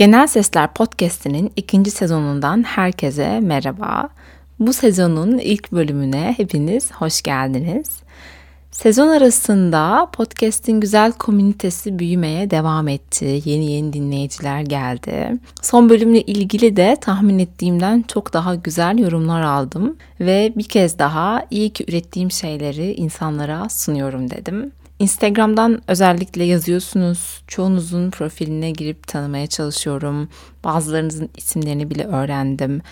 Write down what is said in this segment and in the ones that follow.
Genel Sesler Podcast'inin ikinci sezonundan herkese merhaba. Bu sezonun ilk bölümüne hepiniz hoş geldiniz. Sezon arasında podcast'in güzel komünitesi büyümeye devam etti. Yeni yeni dinleyiciler geldi. Son bölümle ilgili de tahmin ettiğimden çok daha güzel yorumlar aldım ve bir kez daha iyi ki ürettiğim şeyleri insanlara sunuyorum dedim. Instagram'dan özellikle yazıyorsunuz. Çoğunuzun profiline girip tanımaya çalışıyorum. Bazılarınızın isimlerini bile öğrendim.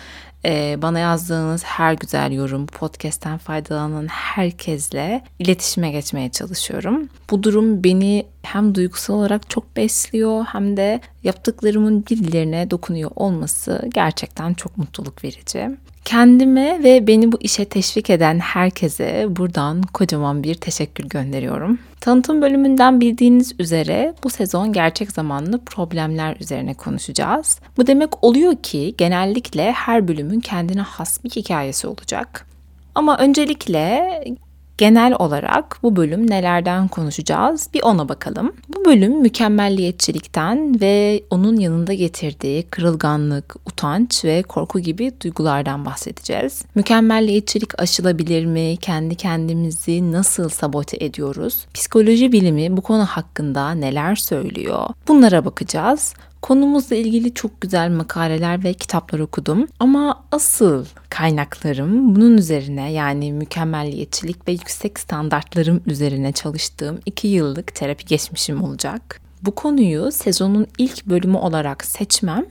Ee, bana yazdığınız her güzel yorum, podcast'ten faydalanan herkesle iletişime geçmeye çalışıyorum. Bu durum beni hem duygusal olarak çok besliyor hem de yaptıklarımın birilerine dokunuyor olması gerçekten çok mutluluk verici. Kendime ve beni bu işe teşvik eden herkese buradan kocaman bir teşekkür gönderiyorum. Tanıtım bölümünden bildiğiniz üzere bu sezon gerçek zamanlı problemler üzerine konuşacağız. Bu demek oluyor ki genellikle her bölümün kendine has bir hikayesi olacak. Ama öncelikle Genel olarak bu bölüm nelerden konuşacağız bir ona bakalım. Bu bölüm mükemmelliyetçilikten ve onun yanında getirdiği kırılganlık, utanç ve korku gibi duygulardan bahsedeceğiz. Mükemmelliyetçilik aşılabilir mi? Kendi kendimizi nasıl sabote ediyoruz? Psikoloji bilimi bu konu hakkında neler söylüyor? Bunlara bakacağız. Konumuzla ilgili çok güzel makaleler ve kitaplar okudum ama asıl kaynaklarım bunun üzerine yani mükemmelliyetçilik ve yüksek standartlarım üzerine çalıştığım iki yıllık terapi geçmişim olacak. Bu konuyu sezonun ilk bölümü olarak seçmem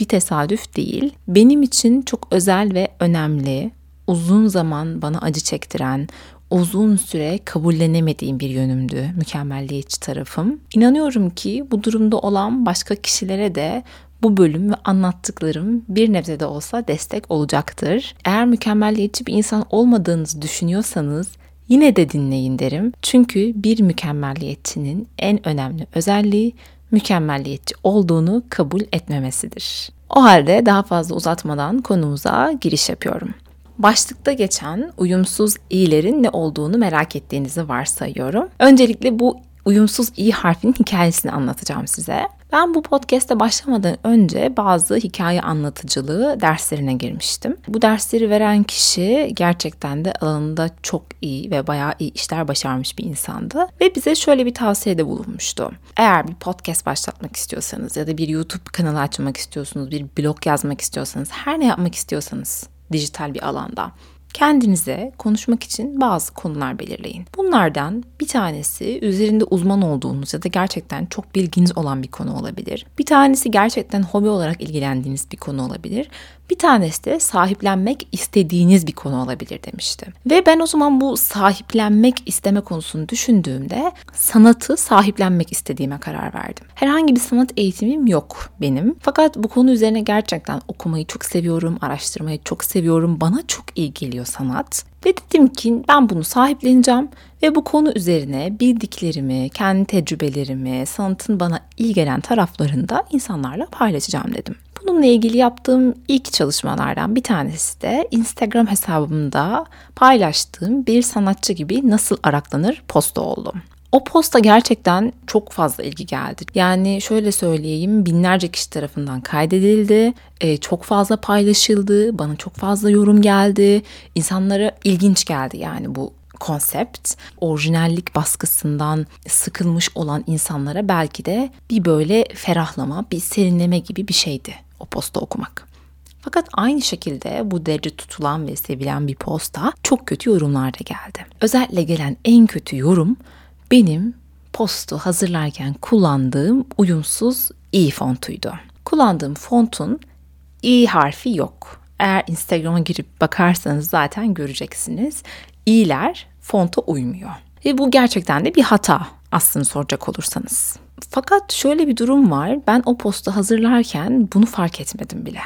bir tesadüf değil. Benim için çok özel ve önemli, uzun zaman bana acı çektiren, uzun süre kabullenemediğim bir yönümdü mükemmelliyetçi tarafım. İnanıyorum ki bu durumda olan başka kişilere de bu bölüm ve anlattıklarım bir nebze de olsa destek olacaktır. Eğer mükemmelliyetçi bir insan olmadığınızı düşünüyorsanız yine de dinleyin derim. Çünkü bir mükemmelliyetçinin en önemli özelliği mükemmelliyetçi olduğunu kabul etmemesidir. O halde daha fazla uzatmadan konumuza giriş yapıyorum. Başlıkta geçen uyumsuz i'lerin ne olduğunu merak ettiğinizi varsayıyorum. Öncelikle bu uyumsuz i harfinin hikayesini anlatacağım size. Ben bu podcast'e başlamadan önce bazı hikaye anlatıcılığı derslerine girmiştim. Bu dersleri veren kişi gerçekten de alanında çok iyi ve bayağı iyi işler başarmış bir insandı. Ve bize şöyle bir tavsiyede bulunmuştu. Eğer bir podcast başlatmak istiyorsanız ya da bir YouTube kanalı açmak istiyorsunuz, bir blog yazmak istiyorsanız, her ne yapmak istiyorsanız dijital bir alanda. Kendinize konuşmak için bazı konular belirleyin. Bunlardan bir tanesi üzerinde uzman olduğunuz ya da gerçekten çok bilginiz olan bir konu olabilir. Bir tanesi gerçekten hobi olarak ilgilendiğiniz bir konu olabilir. Bir tanesi de sahiplenmek istediğiniz bir konu olabilir demişti. Ve ben o zaman bu sahiplenmek isteme konusunu düşündüğümde sanatı sahiplenmek istediğime karar verdim. Herhangi bir sanat eğitimim yok benim. Fakat bu konu üzerine gerçekten okumayı çok seviyorum, araştırmayı çok seviyorum. Bana çok iyi geliyor sanat. Ve dedim ki ben bunu sahipleneceğim ve bu konu üzerine bildiklerimi, kendi tecrübelerimi, sanatın bana iyi gelen taraflarında insanlarla paylaşacağım dedim. Bununla ilgili yaptığım ilk çalışmalardan bir tanesi de Instagram hesabımda paylaştığım bir sanatçı gibi nasıl araklanır posta oldu. O posta gerçekten çok fazla ilgi geldi. Yani şöyle söyleyeyim binlerce kişi tarafından kaydedildi. E, çok fazla paylaşıldı. Bana çok fazla yorum geldi. İnsanlara ilginç geldi yani bu konsept orijinallik baskısından sıkılmış olan insanlara belki de bir böyle ferahlama, bir serinleme gibi bir şeydi o posta okumak. Fakat aynı şekilde bu derece tutulan ve sevilen bir posta çok kötü yorumlar da geldi. Özellikle gelen en kötü yorum benim postu hazırlarken kullandığım uyumsuz i fontuydu. Kullandığım fontun i harfi yok. Eğer Instagram'a girip bakarsanız zaten göreceksiniz. i'ler fonta uymuyor. Ve bu gerçekten de bir hata aslında soracak olursanız. Fakat şöyle bir durum var. Ben o postu hazırlarken bunu fark etmedim bile.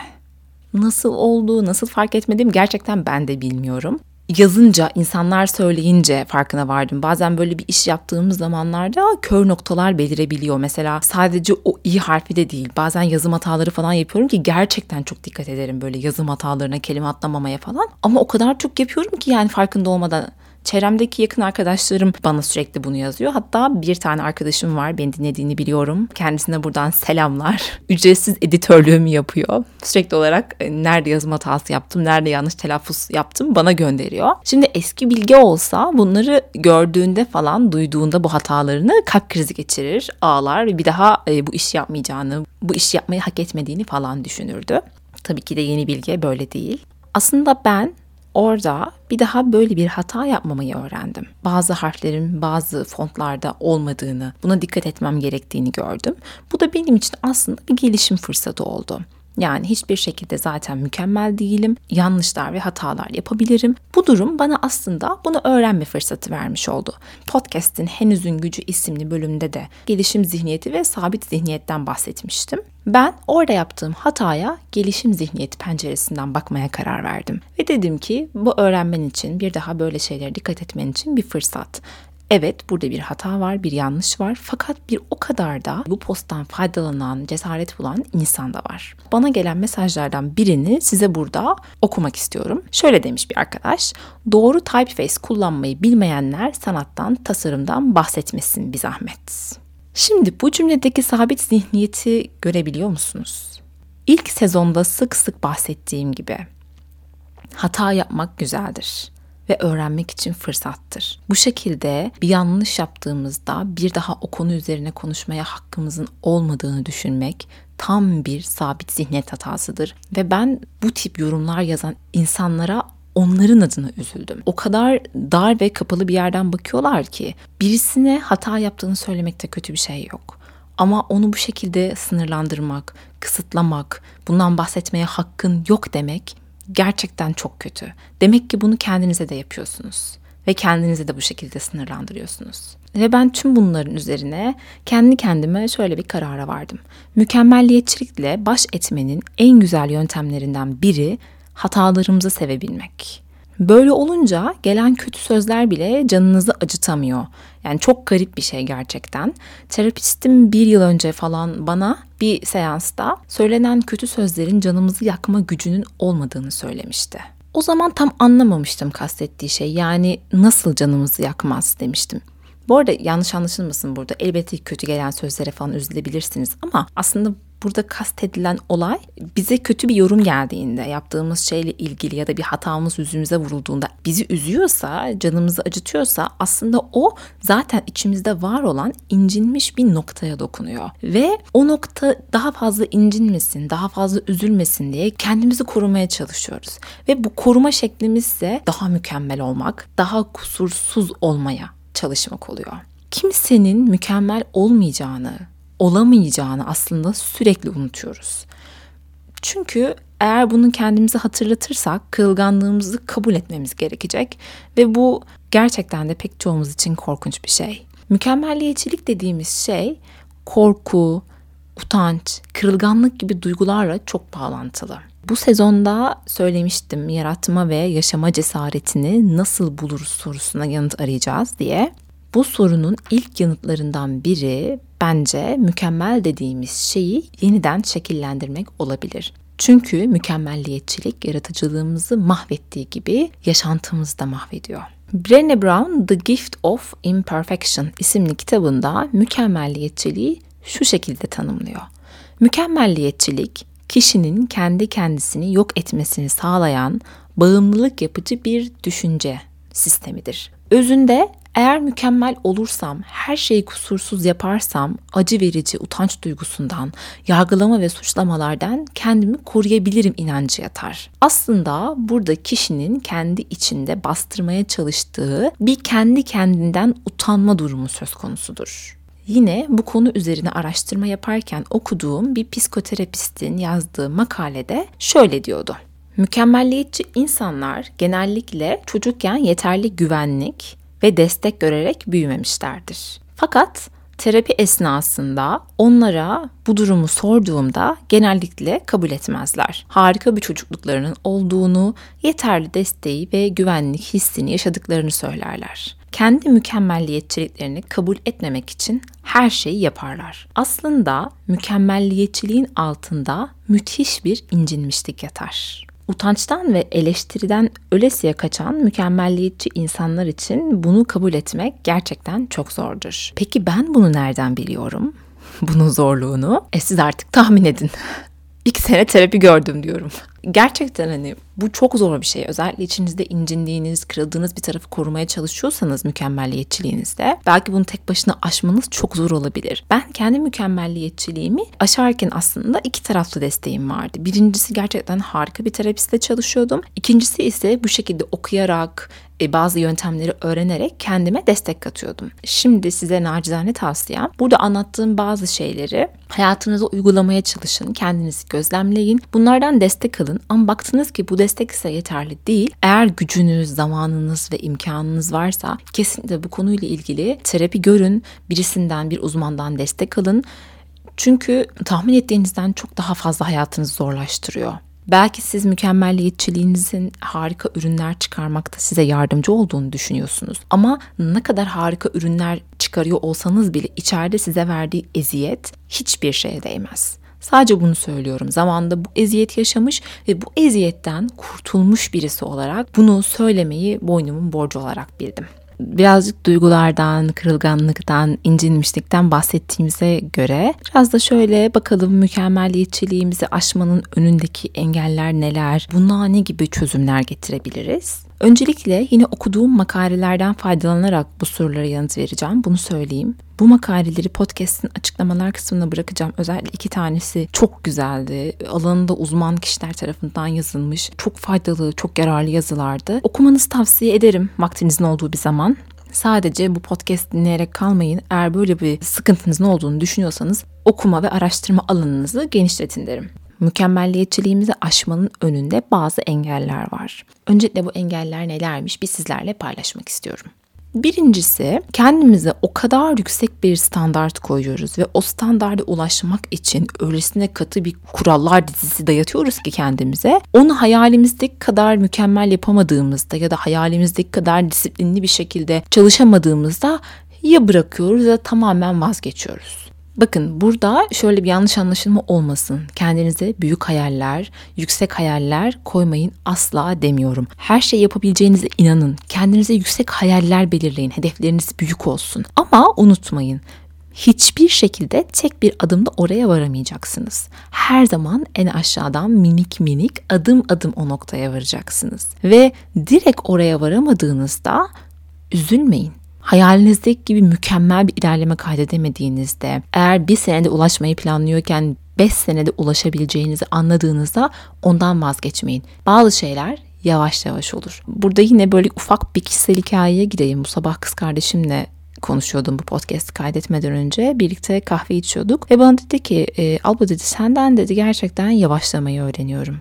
Nasıl oldu, nasıl fark etmedim gerçekten ben de bilmiyorum. Yazınca, insanlar söyleyince farkına vardım. Bazen böyle bir iş yaptığımız zamanlarda kör noktalar belirebiliyor. Mesela sadece o i harfi de değil. Bazen yazım hataları falan yapıyorum ki gerçekten çok dikkat ederim böyle yazım hatalarına, kelime atlamamaya falan. Ama o kadar çok yapıyorum ki yani farkında olmadan Çevremdeki yakın arkadaşlarım bana sürekli bunu yazıyor. Hatta bir tane arkadaşım var beni dinlediğini biliyorum. Kendisine buradan selamlar. Ücretsiz editörlüğümü yapıyor. Sürekli olarak e, nerede yazım hatası yaptım, nerede yanlış telaffuz yaptım bana gönderiyor. Şimdi eski bilgi olsa bunları gördüğünde falan duyduğunda bu hatalarını kalp krizi geçirir, ağlar ve bir daha e, bu işi yapmayacağını, bu işi yapmayı hak etmediğini falan düşünürdü. Tabii ki de yeni bilgi böyle değil. Aslında ben orada bir daha böyle bir hata yapmamayı öğrendim. Bazı harflerin bazı fontlarda olmadığını, buna dikkat etmem gerektiğini gördüm. Bu da benim için aslında bir gelişim fırsatı oldu. Yani hiçbir şekilde zaten mükemmel değilim. Yanlışlar ve hatalar yapabilirim. Bu durum bana aslında bunu öğrenme fırsatı vermiş oldu. Podcast'in Henüzün Gücü isimli bölümünde de gelişim zihniyeti ve sabit zihniyetten bahsetmiştim. Ben orada yaptığım hataya gelişim zihniyeti penceresinden bakmaya karar verdim. Ve dedim ki bu öğrenmen için bir daha böyle şeylere dikkat etmen için bir fırsat. Evet burada bir hata var, bir yanlış var fakat bir o kadar da bu posttan faydalanan, cesaret bulan insan da var. Bana gelen mesajlardan birini size burada okumak istiyorum. Şöyle demiş bir arkadaş, doğru typeface kullanmayı bilmeyenler sanattan, tasarımdan bahsetmesin bir zahmet. Şimdi bu cümledeki sabit zihniyeti görebiliyor musunuz? İlk sezonda sık sık bahsettiğim gibi hata yapmak güzeldir ve öğrenmek için fırsattır. Bu şekilde bir yanlış yaptığımızda bir daha o konu üzerine konuşmaya hakkımızın olmadığını düşünmek tam bir sabit zihniyet hatasıdır ve ben bu tip yorumlar yazan insanlara onların adına üzüldüm. O kadar dar ve kapalı bir yerden bakıyorlar ki birisine hata yaptığını söylemekte kötü bir şey yok. Ama onu bu şekilde sınırlandırmak, kısıtlamak, bundan bahsetmeye hakkın yok demek gerçekten çok kötü. Demek ki bunu kendinize de yapıyorsunuz ve kendinizi de bu şekilde sınırlandırıyorsunuz. Ve ben tüm bunların üzerine kendi kendime şöyle bir karara vardım. Mükemmelliyetçilikle baş etmenin en güzel yöntemlerinden biri hatalarımızı sevebilmek. Böyle olunca gelen kötü sözler bile canınızı acıtamıyor. Yani çok garip bir şey gerçekten. Terapistim bir yıl önce falan bana bir seansta söylenen kötü sözlerin canımızı yakma gücünün olmadığını söylemişti. O zaman tam anlamamıştım kastettiği şey. Yani nasıl canımızı yakmaz demiştim. Bu arada yanlış anlaşılmasın burada. Elbette kötü gelen sözlere falan üzülebilirsiniz ama aslında burada kastedilen olay bize kötü bir yorum geldiğinde yaptığımız şeyle ilgili ya da bir hatamız yüzümüze vurulduğunda bizi üzüyorsa, canımızı acıtıyorsa aslında o zaten içimizde var olan incinmiş bir noktaya dokunuyor. Ve o nokta daha fazla incinmesin, daha fazla üzülmesin diye kendimizi korumaya çalışıyoruz. Ve bu koruma şeklimiz ise daha mükemmel olmak, daha kusursuz olmaya çalışmak oluyor. Kimsenin mükemmel olmayacağını, olamayacağını aslında sürekli unutuyoruz. Çünkü eğer bunu kendimize hatırlatırsak kırılganlığımızı kabul etmemiz gerekecek ve bu gerçekten de pek çoğumuz için korkunç bir şey. Mükemmelliyetçilik dediğimiz şey korku, utanç, kırılganlık gibi duygularla çok bağlantılı. Bu sezonda söylemiştim yaratma ve yaşama cesaretini nasıl buluruz sorusuna yanıt arayacağız diye. Bu sorunun ilk yanıtlarından biri bence mükemmel dediğimiz şeyi yeniden şekillendirmek olabilir. Çünkü mükemmelliyetçilik yaratıcılığımızı mahvettiği gibi yaşantımızı da mahvediyor. Brené Brown The Gift of Imperfection isimli kitabında mükemmelliyetçiliği şu şekilde tanımlıyor. Mükemmelliyetçilik kişinin kendi kendisini yok etmesini sağlayan bağımlılık yapıcı bir düşünce sistemidir. Özünde eğer mükemmel olursam, her şeyi kusursuz yaparsam acı verici utanç duygusundan, yargılama ve suçlamalardan kendimi koruyabilirim inancı yatar. Aslında burada kişinin kendi içinde bastırmaya çalıştığı bir kendi kendinden utanma durumu söz konusudur. Yine bu konu üzerine araştırma yaparken okuduğum bir psikoterapistin yazdığı makalede şöyle diyordu. Mükemmelliyetçi insanlar genellikle çocukken yeterli güvenlik, ve destek görerek büyümemişlerdir. Fakat terapi esnasında onlara bu durumu sorduğumda genellikle kabul etmezler. Harika bir çocukluklarının olduğunu, yeterli desteği ve güvenlik hissini yaşadıklarını söylerler. Kendi mükemmelliyetçiliklerini kabul etmemek için her şeyi yaparlar. Aslında mükemmelliyetçiliğin altında müthiş bir incinmişlik yatar. Utançtan ve eleştiriden ölesiye kaçan mükemmelliyetçi insanlar için bunu kabul etmek gerçekten çok zordur. Peki ben bunu nereden biliyorum? Bunun zorluğunu. E siz artık tahmin edin. İki sene terapi gördüm diyorum. Gerçekten hani bu çok zor bir şey. Özellikle içinizde incindiğiniz, kırıldığınız bir tarafı korumaya çalışıyorsanız mükemmelliyetçiliğinizde belki bunu tek başına aşmanız çok zor olabilir. Ben kendi mükemmelliyetçiliğimi aşarken aslında iki taraflı desteğim vardı. Birincisi gerçekten harika bir terapistle çalışıyordum. İkincisi ise bu şekilde okuyarak, e, bazı yöntemleri öğrenerek kendime destek katıyordum. Şimdi size nacizane tavsiyem burada anlattığım bazı şeyleri hayatınıza uygulamaya çalışın, kendinizi gözlemleyin, bunlardan destek alın ama baktınız ki bu destek ise yeterli değil. Eğer gücünüz, zamanınız ve imkanınız varsa kesinlikle bu konuyla ilgili terapi görün, birisinden, bir uzmandan destek alın. Çünkü tahmin ettiğinizden çok daha fazla hayatınızı zorlaştırıyor. Belki siz mükemmelliyetçiliğinizin harika ürünler çıkarmakta size yardımcı olduğunu düşünüyorsunuz. Ama ne kadar harika ürünler çıkarıyor olsanız bile içeride size verdiği eziyet hiçbir şeye değmez. Sadece bunu söylüyorum. Zamanında bu eziyet yaşamış ve bu eziyetten kurtulmuş birisi olarak bunu söylemeyi boynumun borcu olarak bildim birazcık duygulardan, kırılganlıktan, incinmişlikten bahsettiğimize göre biraz da şöyle bakalım mükemmelliyetçiliğimizi aşmanın önündeki engeller neler? Buna ne gibi çözümler getirebiliriz? Öncelikle yine okuduğum makalelerden faydalanarak bu sorulara yanıt vereceğim. Bunu söyleyeyim. Bu makaleleri podcast'in açıklamalar kısmına bırakacağım. Özellikle iki tanesi çok güzeldi. Alanında uzman kişiler tarafından yazılmış. Çok faydalı, çok yararlı yazılardı. Okumanızı tavsiye ederim vaktinizin olduğu bir zaman. Sadece bu podcast dinleyerek kalmayın. Eğer böyle bir sıkıntınızın olduğunu düşünüyorsanız okuma ve araştırma alanınızı genişletin derim mükemmelliyetçiliğimizi aşmanın önünde bazı engeller var. Öncelikle bu engeller nelermiş bir sizlerle paylaşmak istiyorum. Birincisi kendimize o kadar yüksek bir standart koyuyoruz ve o standarda ulaşmak için öylesine katı bir kurallar dizisi dayatıyoruz ki kendimize. Onu hayalimizdeki kadar mükemmel yapamadığımızda ya da hayalimizdeki kadar disiplinli bir şekilde çalışamadığımızda ya bırakıyoruz ya tamamen vazgeçiyoruz. Bakın burada şöyle bir yanlış anlaşılma olmasın. Kendinize büyük hayaller, yüksek hayaller koymayın asla demiyorum. Her şey yapabileceğinize inanın. Kendinize yüksek hayaller belirleyin. Hedefleriniz büyük olsun. Ama unutmayın hiçbir şekilde tek bir adımda oraya varamayacaksınız. Her zaman en aşağıdan minik minik adım adım o noktaya varacaksınız. Ve direkt oraya varamadığınızda üzülmeyin hayalinizdeki gibi mükemmel bir ilerleme kaydedemediğinizde, eğer bir senede ulaşmayı planlıyorken 5 senede ulaşabileceğinizi anladığınızda ondan vazgeçmeyin. Bazı şeyler yavaş yavaş olur. Burada yine böyle ufak bir kişisel hikayeye gireyim. Bu sabah kız kardeşimle konuşuyordum bu podcast kaydetmeden önce. Birlikte kahve içiyorduk ve bana dedi ki e, Alba dedi senden dedi gerçekten yavaşlamayı öğreniyorum.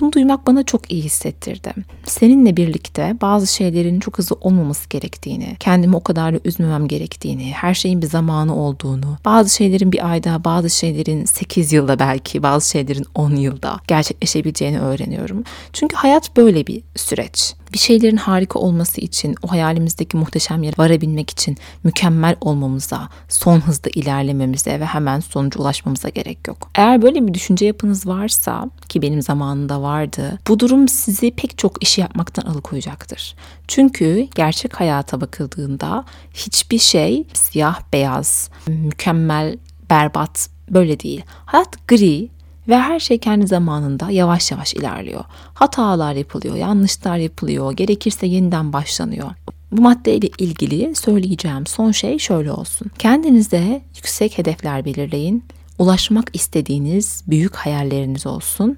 Bunu duymak bana çok iyi hissettirdi. Seninle birlikte bazı şeylerin çok hızlı olmaması gerektiğini, kendimi o kadar da üzmemem gerektiğini, her şeyin bir zamanı olduğunu, bazı şeylerin bir ayda, bazı şeylerin 8 yılda belki, bazı şeylerin 10 yılda gerçekleşebileceğini öğreniyorum. Çünkü hayat böyle bir süreç bir şeylerin harika olması için, o hayalimizdeki muhteşem yere varabilmek için mükemmel olmamıza, son hızda ilerlememize ve hemen sonuca ulaşmamıza gerek yok. Eğer böyle bir düşünce yapınız varsa ki benim zamanında vardı, bu durum sizi pek çok işi yapmaktan alıkoyacaktır. Çünkü gerçek hayata bakıldığında hiçbir şey siyah beyaz, mükemmel, berbat böyle değil. Hayat gri, ve her şey kendi zamanında yavaş yavaş ilerliyor. Hatalar yapılıyor, yanlışlar yapılıyor, gerekirse yeniden başlanıyor. Bu maddeyle ilgili söyleyeceğim son şey şöyle olsun. Kendinize yüksek hedefler belirleyin. Ulaşmak istediğiniz büyük hayalleriniz olsun.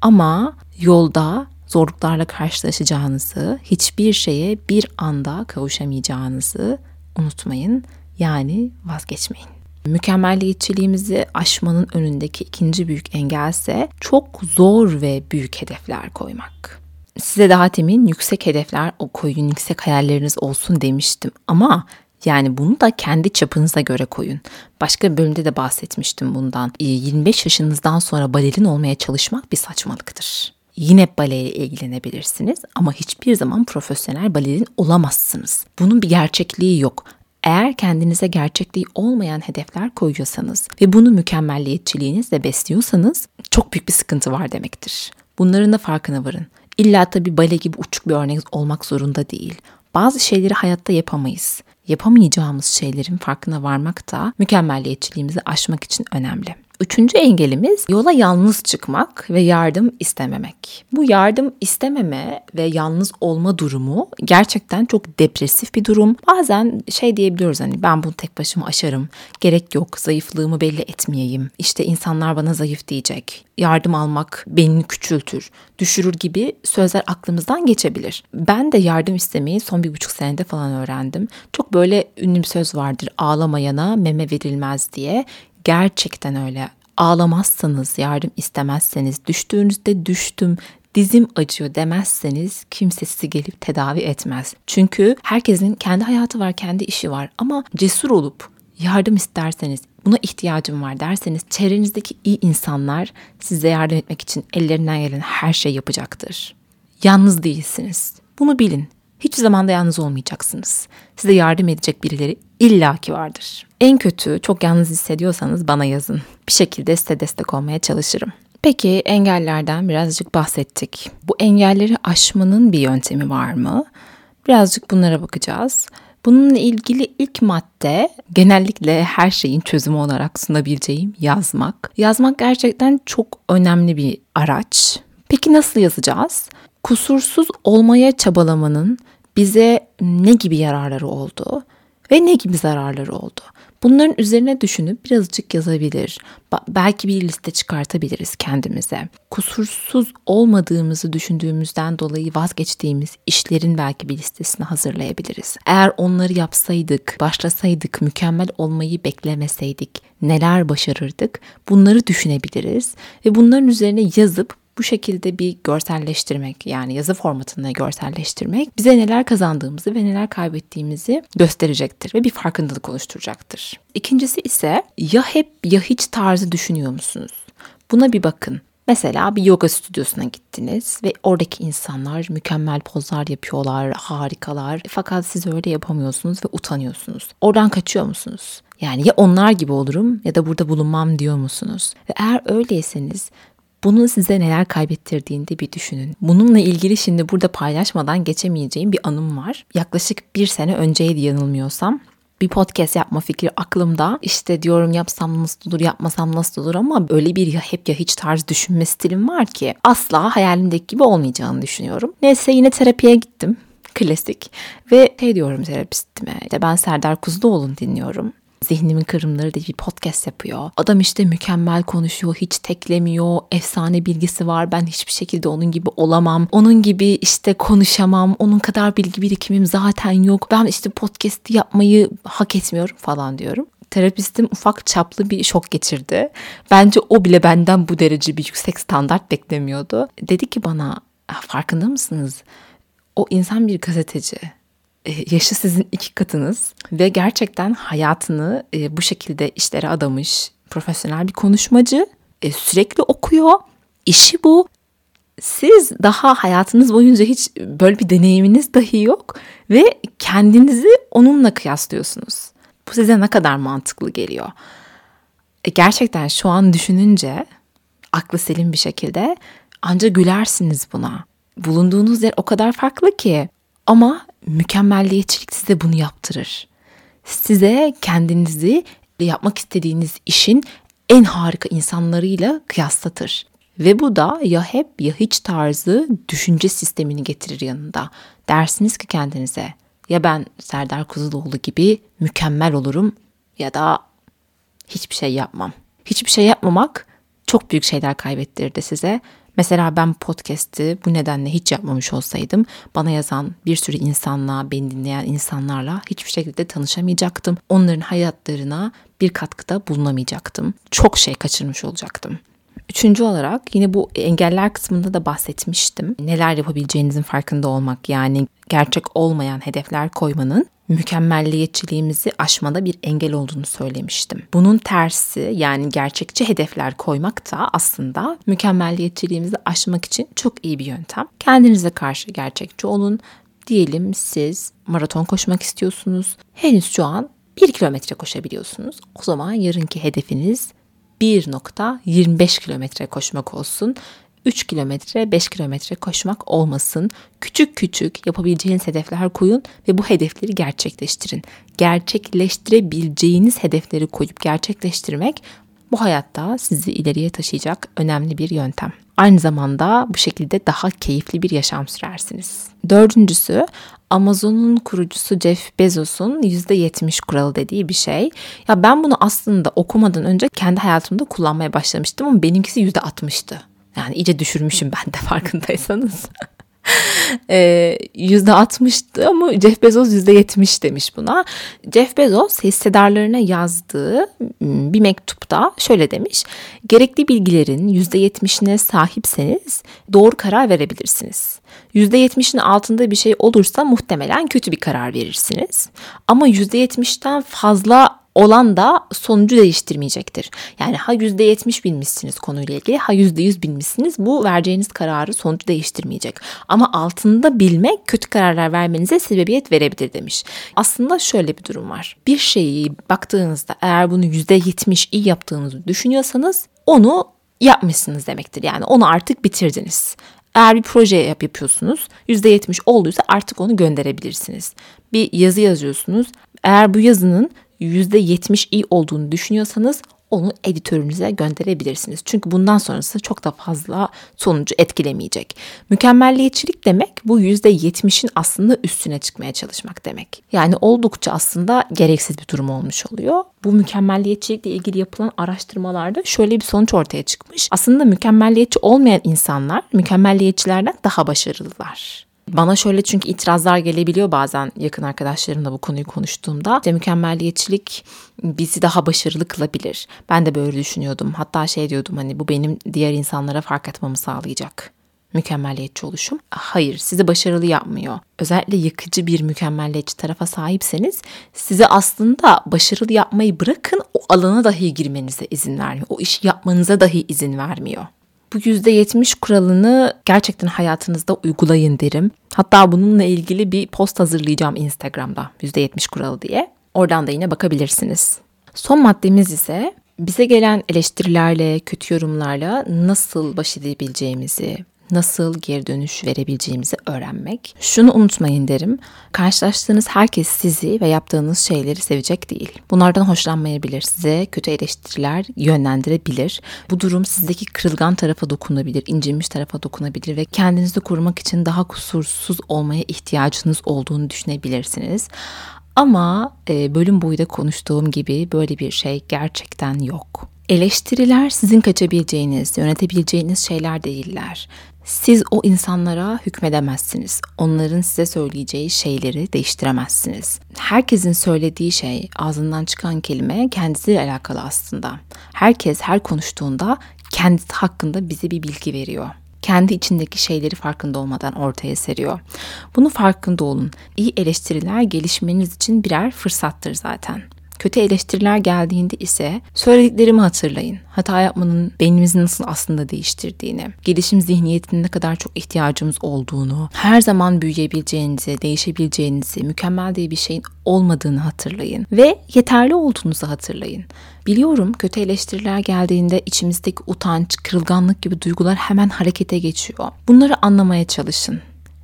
Ama yolda zorluklarla karşılaşacağınızı, hiçbir şeye bir anda kavuşamayacağınızı unutmayın. Yani vazgeçmeyin. Mükemmelliyetçiliğimizi aşmanın önündeki ikinci büyük engelse çok zor ve büyük hedefler koymak. Size daha temin yüksek hedefler o koyun, yüksek hayalleriniz olsun demiştim ama yani bunu da kendi çapınıza göre koyun. Başka bir bölümde de bahsetmiştim bundan. 25 yaşınızdan sonra balerin olmaya çalışmak bir saçmalıktır. Yine baleyle ilgilenebilirsiniz ama hiçbir zaman profesyonel balerin olamazsınız. Bunun bir gerçekliği yok. Eğer kendinize gerçekliği olmayan hedefler koyuyorsanız ve bunu mükemmelliyetçiliğinizle besliyorsanız çok büyük bir sıkıntı var demektir. Bunların da farkına varın. İlla tabii bale gibi uçuk bir örnek olmak zorunda değil. Bazı şeyleri hayatta yapamayız. Yapamayacağımız şeylerin farkına varmak da mükemmelliyetçiliğimizi aşmak için önemli. Üçüncü engelimiz yola yalnız çıkmak ve yardım istememek. Bu yardım istememe ve yalnız olma durumu gerçekten çok depresif bir durum. Bazen şey diyebiliyoruz hani ben bunu tek başıma aşarım. Gerek yok zayıflığımı belli etmeyeyim. İşte insanlar bana zayıf diyecek. Yardım almak beni küçültür, düşürür gibi sözler aklımızdan geçebilir. Ben de yardım istemeyi son bir buçuk senede falan öğrendim. Çok böyle ünlü bir söz vardır ağlamayana meme verilmez diye. Gerçekten öyle. Ağlamazsanız, yardım istemezseniz, düştüğünüzde düştüm, dizim acıyor demezseniz kimse sizi gelip tedavi etmez. Çünkü herkesin kendi hayatı var, kendi işi var ama cesur olup yardım isterseniz, buna ihtiyacım var derseniz çevrenizdeki iyi insanlar size yardım etmek için ellerinden gelen her şey yapacaktır. Yalnız değilsiniz. Bunu bilin. Hiçbir zaman da yalnız olmayacaksınız. Size yardım edecek birileri illaki vardır. En kötü çok yalnız hissediyorsanız bana yazın. Bir şekilde size destek olmaya çalışırım. Peki engellerden birazcık bahsettik. Bu engelleri aşmanın bir yöntemi var mı? Birazcık bunlara bakacağız. Bununla ilgili ilk madde genellikle her şeyin çözümü olarak sunabileceğim yazmak. Yazmak gerçekten çok önemli bir araç. Peki nasıl yazacağız? Kusursuz olmaya çabalamanın bize ne gibi yararları oldu ve ne gibi zararları oldu? Bunların üzerine düşünüp birazcık yazabilir. Belki bir liste çıkartabiliriz kendimize. Kusursuz olmadığımızı düşündüğümüzden dolayı vazgeçtiğimiz işlerin belki bir listesini hazırlayabiliriz. Eğer onları yapsaydık, başlasaydık, mükemmel olmayı beklemeseydik neler başarırdık? Bunları düşünebiliriz ve bunların üzerine yazıp bu şekilde bir görselleştirmek yani yazı formatında görselleştirmek bize neler kazandığımızı ve neler kaybettiğimizi gösterecektir ve bir farkındalık oluşturacaktır. İkincisi ise ya hep ya hiç tarzı düşünüyor musunuz? Buna bir bakın. Mesela bir yoga stüdyosuna gittiniz ve oradaki insanlar mükemmel pozlar yapıyorlar, harikalar. Fakat siz öyle yapamıyorsunuz ve utanıyorsunuz. Oradan kaçıyor musunuz? Yani ya onlar gibi olurum ya da burada bulunmam diyor musunuz? Ve eğer öyleyseniz bunun size neler kaybettirdiğini de bir düşünün. Bununla ilgili şimdi burada paylaşmadan geçemeyeceğim bir anım var. Yaklaşık bir sene önceydi yanılmıyorsam bir podcast yapma fikri aklımda. İşte diyorum yapsam nasıl olur, yapmasam nasıl olur ama öyle bir ya hep ya hiç tarz düşünme stilim var ki asla hayalimdeki gibi olmayacağını düşünüyorum. Neyse yine terapiye gittim. Klasik. Ve şey diyorum terapistime. İşte ben Serdar Kuzuloğlu'nu dinliyorum. Zihnimin Kırımları diye bir podcast yapıyor. Adam işte mükemmel konuşuyor, hiç teklemiyor, efsane bilgisi var. Ben hiçbir şekilde onun gibi olamam. Onun gibi işte konuşamam. Onun kadar bilgi birikimim zaten yok. Ben işte podcast yapmayı hak etmiyorum falan diyorum terapistim ufak çaplı bir şok geçirdi. Bence o bile benden bu derece bir yüksek standart beklemiyordu. Dedi ki bana farkında mısınız? O insan bir gazeteci yaşı sizin iki katınız ve gerçekten hayatını e, bu şekilde işlere adamış profesyonel bir konuşmacı. E, sürekli okuyor. İşi bu. Siz daha hayatınız boyunca hiç böyle bir deneyiminiz dahi yok ve kendinizi onunla kıyaslıyorsunuz. Bu size ne kadar mantıklı geliyor? Gerçekten şu an düşününce aklı selim bir şekilde ancak gülersiniz buna. Bulunduğunuz yer o kadar farklı ki ama mükemmelliyetçilik size bunu yaptırır. Size kendinizi yapmak istediğiniz işin en harika insanlarıyla kıyaslatır. Ve bu da ya hep ya hiç tarzı düşünce sistemini getirir yanında. Dersiniz ki kendinize ya ben Serdar Kuzuloğlu gibi mükemmel olurum ya da hiçbir şey yapmam. Hiçbir şey yapmamak çok büyük şeyler kaybettirdi size Mesela ben podcast'i bu nedenle hiç yapmamış olsaydım bana yazan bir sürü insanla, beni dinleyen insanlarla hiçbir şekilde tanışamayacaktım. Onların hayatlarına bir katkıda bulunamayacaktım. Çok şey kaçırmış olacaktım. Üçüncü olarak yine bu engeller kısmında da bahsetmiştim. Neler yapabileceğinizin farkında olmak yani gerçek olmayan hedefler koymanın mükemmelliyetçiliğimizi aşmada bir engel olduğunu söylemiştim. Bunun tersi yani gerçekçi hedefler koymak da aslında mükemmelliyetçiliğimizi aşmak için çok iyi bir yöntem. Kendinize karşı gerçekçi olun. Diyelim siz maraton koşmak istiyorsunuz. Henüz şu an 1 kilometre koşabiliyorsunuz. O zaman yarınki hedefiniz 1.25 kilometre koşmak olsun 3 kilometre, 5 kilometre koşmak olmasın. Küçük küçük yapabileceğiniz hedefler koyun ve bu hedefleri gerçekleştirin. Gerçekleştirebileceğiniz hedefleri koyup gerçekleştirmek bu hayatta sizi ileriye taşıyacak önemli bir yöntem. Aynı zamanda bu şekilde daha keyifli bir yaşam sürersiniz. Dördüncüsü Amazon'un kurucusu Jeff Bezos'un %70 kuralı dediği bir şey. Ya ben bunu aslında okumadan önce kendi hayatımda kullanmaya başlamıştım ama benimkisi %60'tı. Yani iyice düşürmüşüm ben de farkındaysanız. %60'tı ama Jeff Bezos %70 demiş buna. Jeff Bezos hissedarlarına yazdığı bir mektupta şöyle demiş. Gerekli bilgilerin %70'ine sahipseniz doğru karar verebilirsiniz. %70'in altında bir şey olursa muhtemelen kötü bir karar verirsiniz. Ama %70'ten fazla olan da sonucu değiştirmeyecektir. Yani ha %70 bilmişsiniz konuyla ilgili ha %100 bilmişsiniz bu vereceğiniz kararı sonucu değiştirmeyecek. Ama altında bilmek kötü kararlar vermenize sebebiyet verebilir demiş. Aslında şöyle bir durum var. Bir şeyi baktığınızda eğer bunu %70 iyi yaptığınızı düşünüyorsanız onu yapmışsınız demektir. Yani onu artık bitirdiniz. Eğer bir proje yap yapıyorsunuz %70 olduysa artık onu gönderebilirsiniz. Bir yazı yazıyorsunuz. Eğer bu yazının %70 iyi olduğunu düşünüyorsanız onu editörünüze gönderebilirsiniz. Çünkü bundan sonrası çok da fazla sonucu etkilemeyecek. Mükemmelliyetçilik demek bu %70'in aslında üstüne çıkmaya çalışmak demek. Yani oldukça aslında gereksiz bir durum olmuş oluyor. Bu mükemmelliyetçilikle ilgili yapılan araştırmalarda şöyle bir sonuç ortaya çıkmış. Aslında mükemmelliyetçi olmayan insanlar mükemmelliyetçilerden daha başarılılar. Bana şöyle çünkü itirazlar gelebiliyor bazen yakın arkadaşlarımla bu konuyu konuştuğumda. İşte mükemmelliyetçilik bizi daha başarılı kılabilir. Ben de böyle düşünüyordum. Hatta şey diyordum hani bu benim diğer insanlara fark etmemi sağlayacak mükemmelliyetçi oluşum. Hayır, sizi başarılı yapmıyor. Özellikle yıkıcı bir mükemmelliyetçi tarafa sahipseniz size aslında başarılı yapmayı bırakın o alana dahi girmenize izin vermiyor. O işi yapmanıza dahi izin vermiyor. Bu %70 kuralını gerçekten hayatınızda uygulayın derim. Hatta bununla ilgili bir post hazırlayacağım Instagram'da %70 kuralı diye. Oradan da yine bakabilirsiniz. Son maddemiz ise bize gelen eleştirilerle, kötü yorumlarla nasıl baş edebileceğimizi, nasıl geri dönüş verebileceğimizi öğrenmek. Şunu unutmayın derim. Karşılaştığınız herkes sizi ve yaptığınız şeyleri sevecek değil. Bunlardan hoşlanmayabilir. Size kötü eleştiriler yönlendirebilir. Bu durum sizdeki kırılgan tarafa dokunabilir, incinmiş tarafa dokunabilir ve kendinizi korumak için daha kusursuz olmaya ihtiyacınız olduğunu düşünebilirsiniz. Ama e, bölüm boyu da konuştuğum gibi böyle bir şey gerçekten yok. Eleştiriler sizin kaçabileceğiniz, yönetebileceğiniz şeyler değiller. Siz o insanlara hükmedemezsiniz. Onların size söyleyeceği şeyleri değiştiremezsiniz. Herkesin söylediği şey, ağzından çıkan kelime kendisiyle alakalı aslında. Herkes her konuştuğunda kendisi hakkında bize bir bilgi veriyor kendi içindeki şeyleri farkında olmadan ortaya seriyor. Bunu farkında olun. İyi eleştiriler gelişmeniz için birer fırsattır zaten. Kötü eleştiriler geldiğinde ise söylediklerimi hatırlayın. Hata yapmanın beynimizi nasıl aslında değiştirdiğini, gelişim zihniyetine ne kadar çok ihtiyacımız olduğunu, her zaman büyüyebileceğinizi, değişebileceğinizi, mükemmel diye bir şeyin olmadığını hatırlayın ve yeterli olduğunuzu hatırlayın. Biliyorum kötü eleştiriler geldiğinde içimizdeki utanç, kırılganlık gibi duygular hemen harekete geçiyor. Bunları anlamaya çalışın.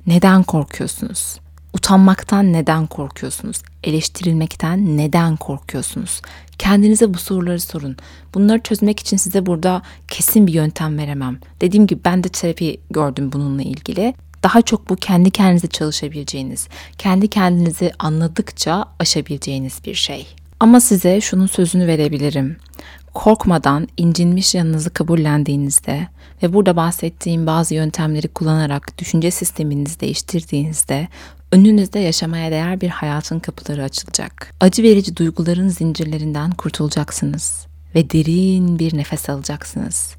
Neden korkuyorsunuz? Utanmaktan neden korkuyorsunuz? Eleştirilmekten neden korkuyorsunuz? Kendinize bu soruları sorun. Bunları çözmek için size burada kesin bir yöntem veremem. Dediğim gibi ben de terapi gördüm bununla ilgili. Daha çok bu kendi kendinize çalışabileceğiniz, kendi kendinizi anladıkça aşabileceğiniz bir şey. Ama size şunun sözünü verebilirim. Korkmadan incinmiş yanınızı kabullendiğinizde ve burada bahsettiğim bazı yöntemleri kullanarak düşünce sisteminizi değiştirdiğinizde önünüzde yaşamaya değer bir hayatın kapıları açılacak. Acı verici duyguların zincirlerinden kurtulacaksınız ve derin bir nefes alacaksınız.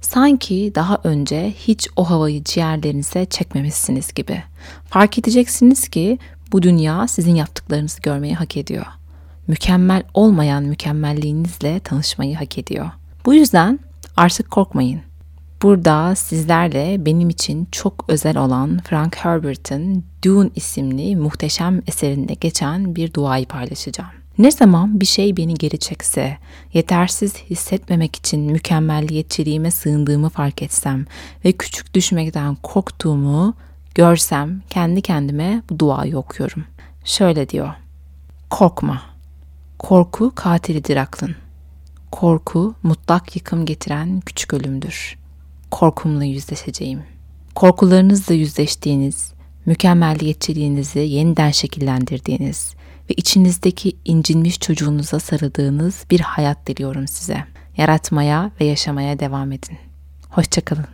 Sanki daha önce hiç o havayı ciğerlerinize çekmemişsiniz gibi. Fark edeceksiniz ki bu dünya sizin yaptıklarınızı görmeyi hak ediyor. Mükemmel olmayan mükemmelliğinizle tanışmayı hak ediyor. Bu yüzden artık korkmayın. Burada sizlerle benim için çok özel olan Frank Herbert'ın Dune isimli muhteşem eserinde geçen bir duayı paylaşacağım. Ne zaman bir şey beni geri çekse, yetersiz hissetmemek için mükemmelliyetçiliğime sığındığımı fark etsem ve küçük düşmekten korktuğumu görsem kendi kendime bu duayı okuyorum. Şöyle diyor. Korkma. Korku katilidir aklın. Korku mutlak yıkım getiren küçük ölümdür. Korkumla yüzleşeceğim. Korkularınızla yüzleştiğiniz, mükemmelliyetçiliğinizi yeniden şekillendirdiğiniz ve içinizdeki incinmiş çocuğunuza sarıldığınız bir hayat diliyorum size. Yaratmaya ve yaşamaya devam edin. Hoşçakalın.